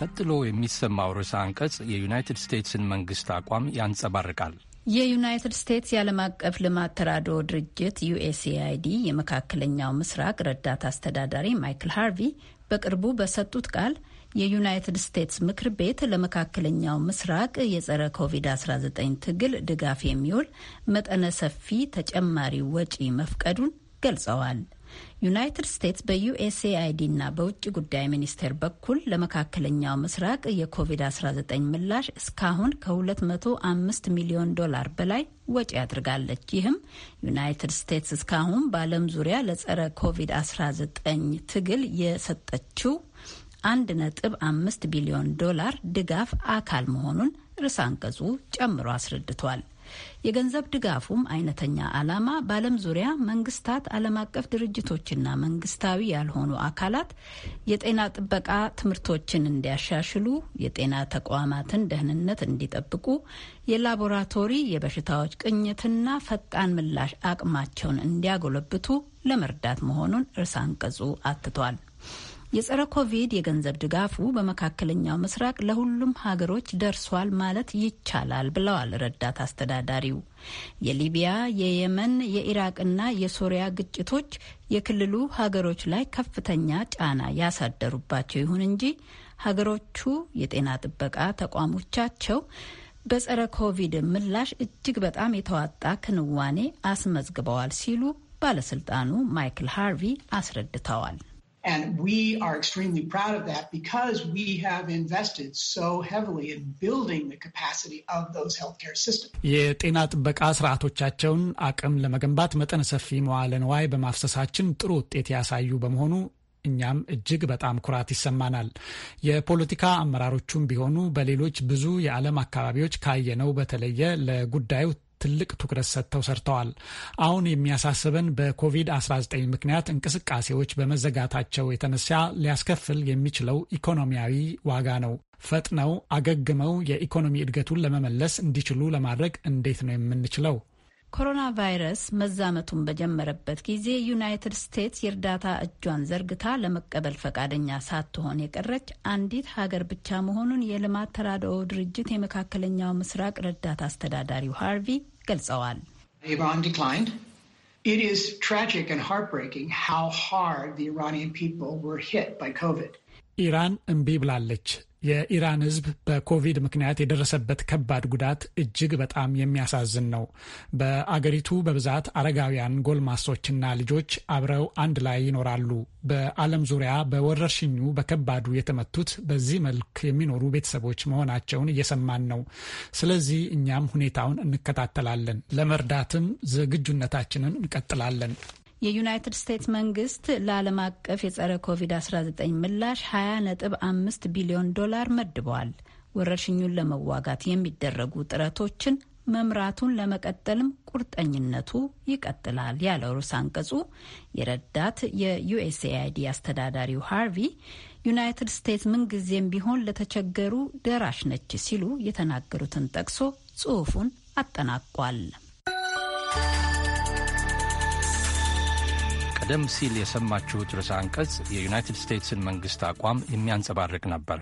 ቀጥሎ የሚሰማው ርዕሰ አንቀጽ የዩናይትድ ስቴትስን መንግስት አቋም ያንጸባርቃል። የዩናይትድ ስቴትስ የዓለም አቀፍ ልማት ተራድኦ ድርጅት ዩኤስኤአይዲ የመካከለኛው ምስራቅ ረዳት አስተዳዳሪ ማይክል ሃርቪ በቅርቡ በሰጡት ቃል የዩናይትድ ስቴትስ ምክር ቤት ለመካከለኛው ምስራቅ የጸረ ኮቪድ-19 ትግል ድጋፍ የሚውል መጠነ ሰፊ ተጨማሪ ወጪ መፍቀዱን ገልጸዋል። ዩናይትድ ስቴትስ በዩኤስኤአይዲ በውጭ ጉዳይ ሚኒስቴር በኩል ለመካከለኛው ምስራቅ የኮቪድ-19 ምላሽ እስካሁን ከ205 ሚሊዮን ዶላር በላይ ወጪ አድርጋለች። ይህም ዩናይትድ ስቴትስ እስካሁን በዓለም ዙሪያ ለጸረ ኮቪድ-19 ትግል የሰጠችው አንድ ነጥብ አምስት ቢሊዮን ዶላር ድጋፍ አካል መሆኑን ርዕሰ አንቀጹ ጨምሮ አስረድቷል። የገንዘብ ድጋፉም አይነተኛ ዓላማ በዓለም ዙሪያ መንግስታት፣ ዓለም አቀፍ ድርጅቶችና መንግስታዊ ያልሆኑ አካላት የጤና ጥበቃ ትምህርቶችን እንዲያሻሽሉ፣ የጤና ተቋማትን ደህንነት እንዲጠብቁ፣ የላቦራቶሪ የበሽታዎች ቅኝትና ፈጣን ምላሽ አቅማቸውን እንዲያጎለብቱ ለመርዳት መሆኑን ርዕሰ አንቀጹ አትቷል። የጸረ ኮቪድ የገንዘብ ድጋፉ በመካከለኛው ምስራቅ ለሁሉም ሀገሮች ደርሷል ማለት ይቻላል ብለዋል ረዳት አስተዳዳሪው። የሊቢያ፣ የየመን፣ የኢራቅና የሶሪያ ግጭቶች የክልሉ ሀገሮች ላይ ከፍተኛ ጫና ያሳደሩባቸው ይሁን እንጂ ሀገሮቹ የጤና ጥበቃ ተቋሞቻቸው በጸረ ኮቪድ ምላሽ እጅግ በጣም የተዋጣ ክንዋኔ አስመዝግበዋል ሲሉ ባለስልጣኑ ማይክል ሃርቪ አስረድተዋል። And we are extremely proud of that because we have invested so heavily in building the capacity of those healthcare systems. የጤና ጥበቃ ስርዓቶቻቸውን አቅም ለመገንባት መጠነ ሰፊ መዋለ ንዋይ በማፍሰሳችን ጥሩ ውጤት ያሳዩ በመሆኑ እኛም እጅግ በጣም ኩራት ይሰማናል። የፖለቲካ አመራሮቹም ቢሆኑ በሌሎች ብዙ የዓለም አካባቢዎች ካየነው በተለየ ለጉዳዩ ትልቅ ትኩረት ሰጥተው ሰርተዋል። አሁን የሚያሳስበን በኮቪድ-19 ምክንያት እንቅስቃሴዎች በመዘጋታቸው የተነሳ ሊያስከፍል የሚችለው ኢኮኖሚያዊ ዋጋ ነው። ፈጥነው አገግመው የኢኮኖሚ እድገቱን ለመመለስ እንዲችሉ ለማድረግ እንዴት ነው የምንችለው? ኮሮና ቫይረስ መዛመቱን በጀመረበት ጊዜ ዩናይትድ ስቴትስ የእርዳታ እጇን ዘርግታ ለመቀበል ፈቃደኛ ሳትሆን የቀረች አንዲት ሀገር ብቻ መሆኑን የልማት ተራድኦ ድርጅት የመካከለኛው ምስራቅ ረዳት አስተዳዳሪው ሃርቪ ገልጸዋል።. It is tragic and heartbreaking how hard the Iranian people were hit by COVID. ኢራን እምቢ ብላለች። የኢራን ሕዝብ በኮቪድ ምክንያት የደረሰበት ከባድ ጉዳት እጅግ በጣም የሚያሳዝን ነው። በአገሪቱ በብዛት አረጋውያን፣ ጎልማሶችና ልጆች አብረው አንድ ላይ ይኖራሉ። በዓለም ዙሪያ በወረርሽኙ በከባዱ የተመቱት በዚህ መልክ የሚኖሩ ቤተሰቦች መሆናቸውን እየሰማን ነው። ስለዚህ እኛም ሁኔታውን እንከታተላለን፣ ለመርዳትም ዝግጁነታችንን እንቀጥላለን። የዩናይትድ ስቴትስ መንግስት ለዓለም አቀፍ የጸረ ኮቪድ-19 ምላሽ 20 ነጥብ አምስት ቢሊዮን ዶላር መድበዋል። ወረርሽኙን ለመዋጋት የሚደረጉ ጥረቶችን መምራቱን ለመቀጠልም ቁርጠኝነቱ ይቀጥላል ያለው ርዕሰ አንቀጹ የረዳት የዩኤስኤአይዲ አስተዳዳሪው ሃርቪ ዩናይትድ ስቴትስ ምንጊዜም ቢሆን ለተቸገሩ ደራሽ ነች ሲሉ የተናገሩትን ጠቅሶ ጽሑፉን አጠናቋል። ቀደም ሲል የሰማችሁት ርዕሰ አንቀጽ የዩናይትድ ስቴትስን መንግስት አቋም የሚያንጸባርቅ ነበር።